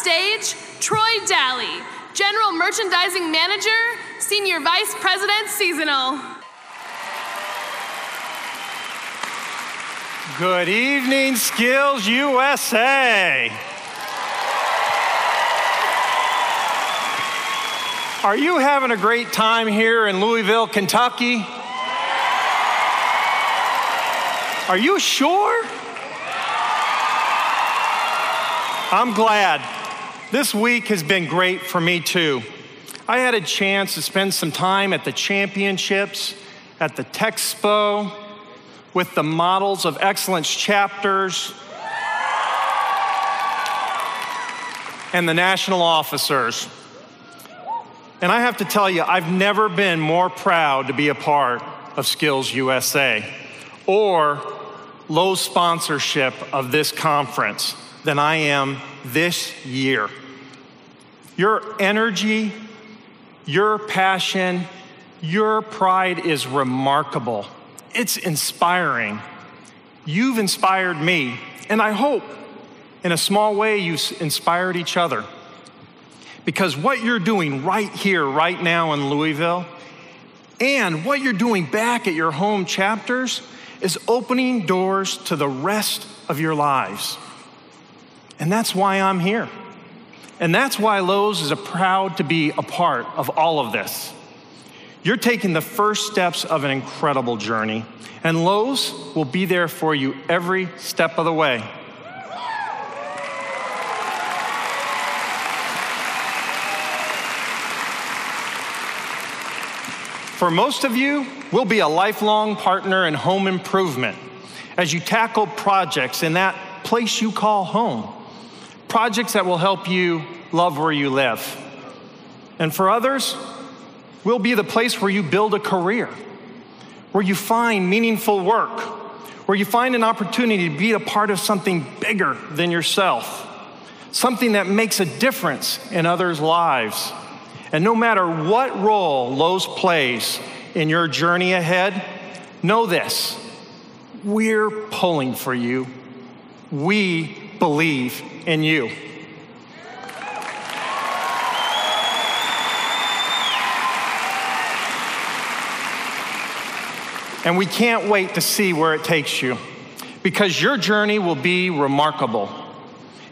stage Troy Daly, General Merchandising Manager, Senior Vice President Seasonal. Good evening, Skills USA. Are you having a great time here in Louisville, Kentucky? Are you sure? I'm glad. This week has been great for me too. I had a chance to spend some time at the championships, at the TECHSPO, with the Models of Excellence chapters, and the national officers. And I have to tell you, I've never been more proud to be a part of Skills USA or Lowe's sponsorship of this conference than I am this year. Your energy, your passion, your pride is remarkable. It's inspiring. You've inspired me, and I hope in a small way you've inspired each other. Because what you're doing right here, right now in Louisville, and what you're doing back at your home chapters is opening doors to the rest of your lives. And that's why I'm here. And that's why Lowe's is proud to be a part of all of this. You're taking the first steps of an incredible journey, and Lowe's will be there for you every step of the way. For most of you, we'll be a lifelong partner in home improvement as you tackle projects in that place you call home projects that will help you love where you live. And for others, we'll be the place where you build a career, where you find meaningful work, where you find an opportunity to be a part of something bigger than yourself, something that makes a difference in others' lives. And no matter what role Lowe's plays in your journey ahead, know this we're pulling for you. We believe in you. And we can't wait to see where it takes you because your journey will be remarkable.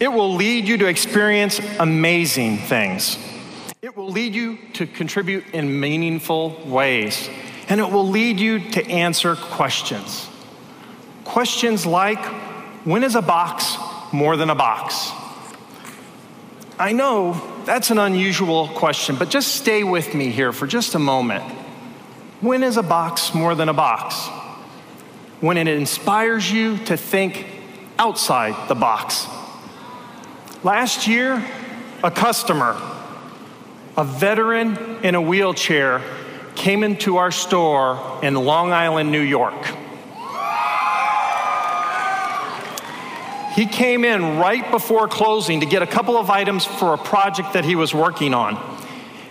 It will lead you to experience amazing things. It will lead you to contribute in meaningful ways. And it will lead you to answer questions. Questions like when is a box more than a box? I know that's an unusual question, but just stay with me here for just a moment. When is a box more than a box? When it inspires you to think outside the box. Last year, a customer, a veteran in a wheelchair, came into our store in Long Island, New York. He came in right before closing to get a couple of items for a project that he was working on.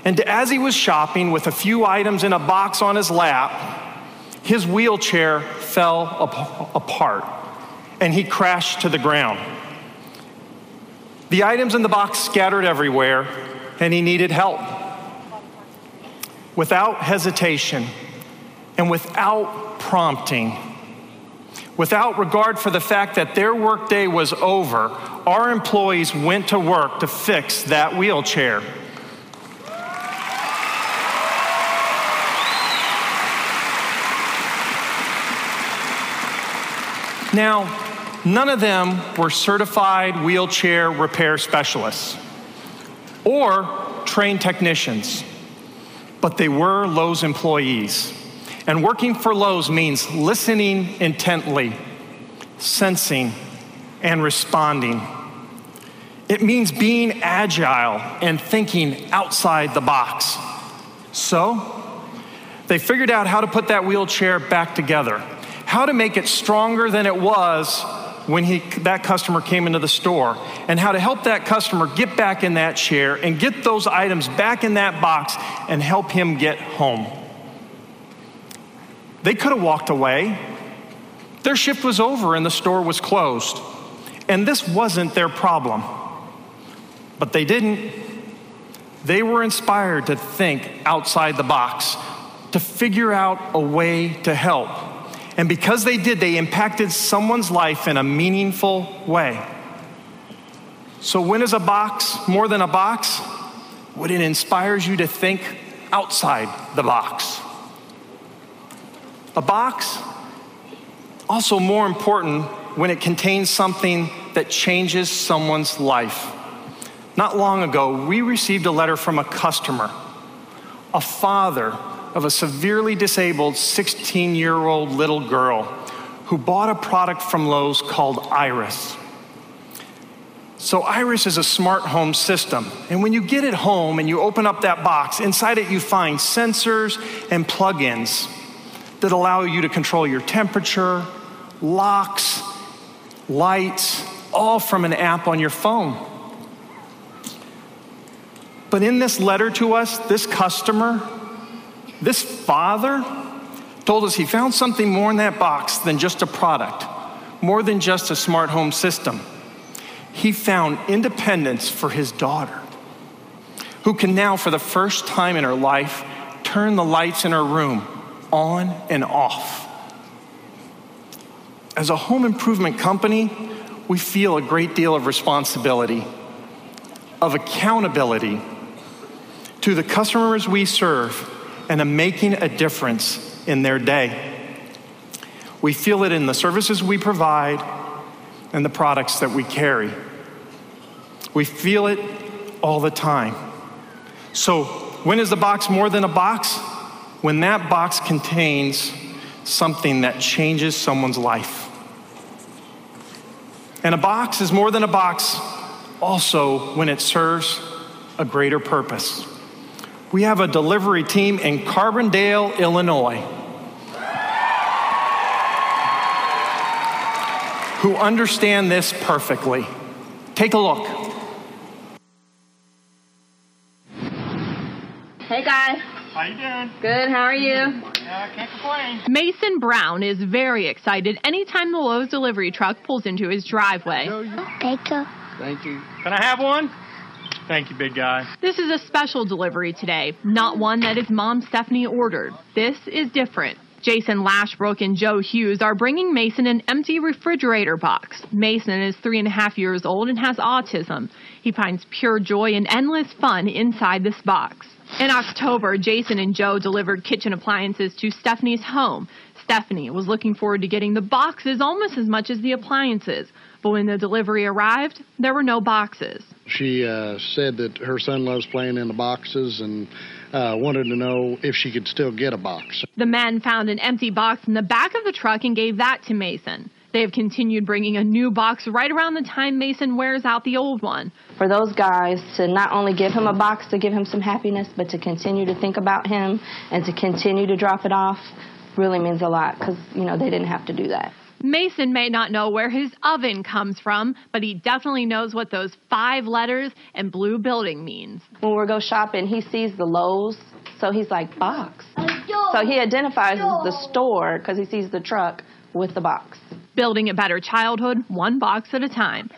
And as he was shopping with a few items in a box on his lap, his wheelchair fell ap- apart and he crashed to the ground. The items in the box scattered everywhere and he needed help. Without hesitation and without prompting, Without regard for the fact that their workday was over, our employees went to work to fix that wheelchair. Now, none of them were certified wheelchair repair specialists or trained technicians, but they were Lowe's employees. And working for Lowe's means listening intently, sensing, and responding. It means being agile and thinking outside the box. So, they figured out how to put that wheelchair back together, how to make it stronger than it was when he, that customer came into the store, and how to help that customer get back in that chair and get those items back in that box and help him get home. They could have walked away. Their shift was over and the store was closed. And this wasn't their problem. But they didn't. They were inspired to think outside the box, to figure out a way to help. And because they did, they impacted someone's life in a meaningful way. So, when is a box more than a box? When it inspires you to think outside the box. A box, also more important when it contains something that changes someone's life. Not long ago, we received a letter from a customer, a father of a severely disabled 16 year old little girl who bought a product from Lowe's called Iris. So, Iris is a smart home system. And when you get it home and you open up that box, inside it you find sensors and plugins that allow you to control your temperature, locks, lights, all from an app on your phone. But in this letter to us, this customer, this father, told us he found something more in that box than just a product, more than just a smart home system he found independence for his daughter, who can now, for the first time in her life, turn the lights in her room on and off. As a home improvement company, we feel a great deal of responsibility, of accountability to the customers we serve and of making a difference in their day. We feel it in the services we provide and the products that we carry. We feel it all the time. So, when is the box more than a box? When that box contains something that changes someone's life. And a box is more than a box also when it serves a greater purpose. We have a delivery team in Carbondale, Illinois, who understand this perfectly. Take a look. Hey guys. How you doing? Good. How are you? Yeah, can't complain. Mason Brown is very excited anytime the Lowe's delivery truck pulls into his driveway. Thank you. Thank you. Can I have one? Thank you, big guy. This is a special delivery today, not one that his mom Stephanie ordered. This is different. Jason Lashbrook and Joe Hughes are bringing Mason an empty refrigerator box. Mason is three and a half years old and has autism. He finds pure joy and endless fun inside this box. In October, Jason and Joe delivered kitchen appliances to Stephanie's home. Stephanie was looking forward to getting the boxes almost as much as the appliances. But when the delivery arrived, there were no boxes. She uh, said that her son loves playing in the boxes and uh, wanted to know if she could still get a box. The men found an empty box in the back of the truck and gave that to Mason. They have continued bringing a new box right around the time Mason wears out the old one. For those guys to not only give him a box to give him some happiness, but to continue to think about him and to continue to drop it off really means a lot because, you know, they didn't have to do that. Mason may not know where his oven comes from, but he definitely knows what those five letters and blue building means. When we go shopping, he sees the Lowe's, so he's like, box. So he identifies the store because he sees the truck with the box. Building a better childhood, one box at a time.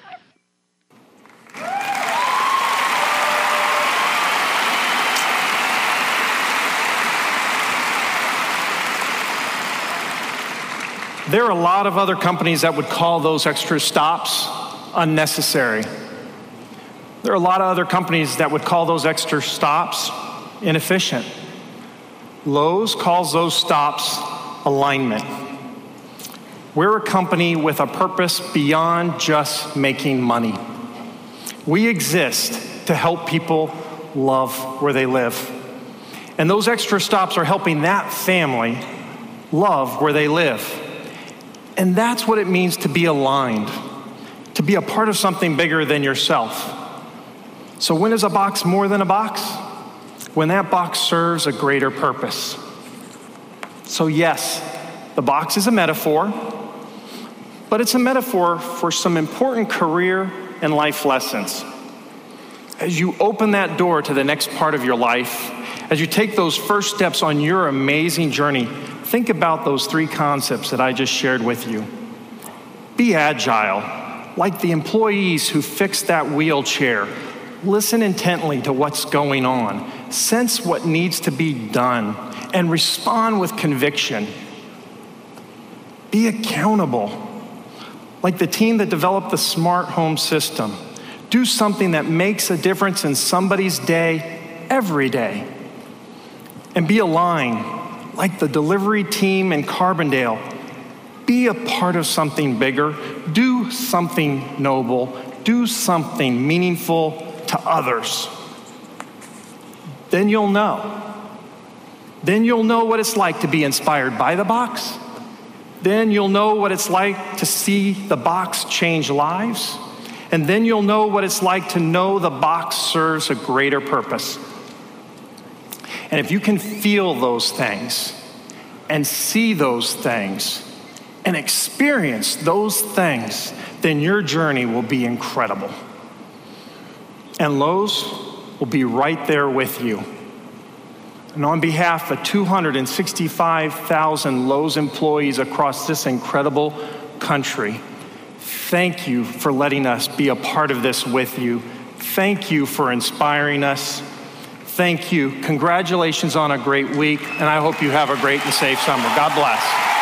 There are a lot of other companies that would call those extra stops unnecessary. There are a lot of other companies that would call those extra stops inefficient. Lowe's calls those stops alignment. We're a company with a purpose beyond just making money. We exist to help people love where they live. And those extra stops are helping that family love where they live. And that's what it means to be aligned, to be a part of something bigger than yourself. So, when is a box more than a box? When that box serves a greater purpose. So, yes, the box is a metaphor, but it's a metaphor for some important career and life lessons. As you open that door to the next part of your life, as you take those first steps on your amazing journey, think about those three concepts that I just shared with you. Be agile, like the employees who fixed that wheelchair, listen intently to what's going on, sense what needs to be done, and respond with conviction. Be accountable. Like the team that developed the smart home system. Do something that makes a difference in somebody's day every day. And be aligned, like the delivery team in Carbondale. Be a part of something bigger. Do something noble. Do something meaningful to others. Then you'll know. Then you'll know what it's like to be inspired by the box. Then you'll know what it's like to see the box change lives. And then you'll know what it's like to know the box serves a greater purpose. And if you can feel those things and see those things and experience those things, then your journey will be incredible. And Lowe's will be right there with you. And on behalf of 265,000 Lowe's employees across this incredible country, thank you for letting us be a part of this with you. Thank you for inspiring us. Thank you. Congratulations on a great week, and I hope you have a great and safe summer. God bless.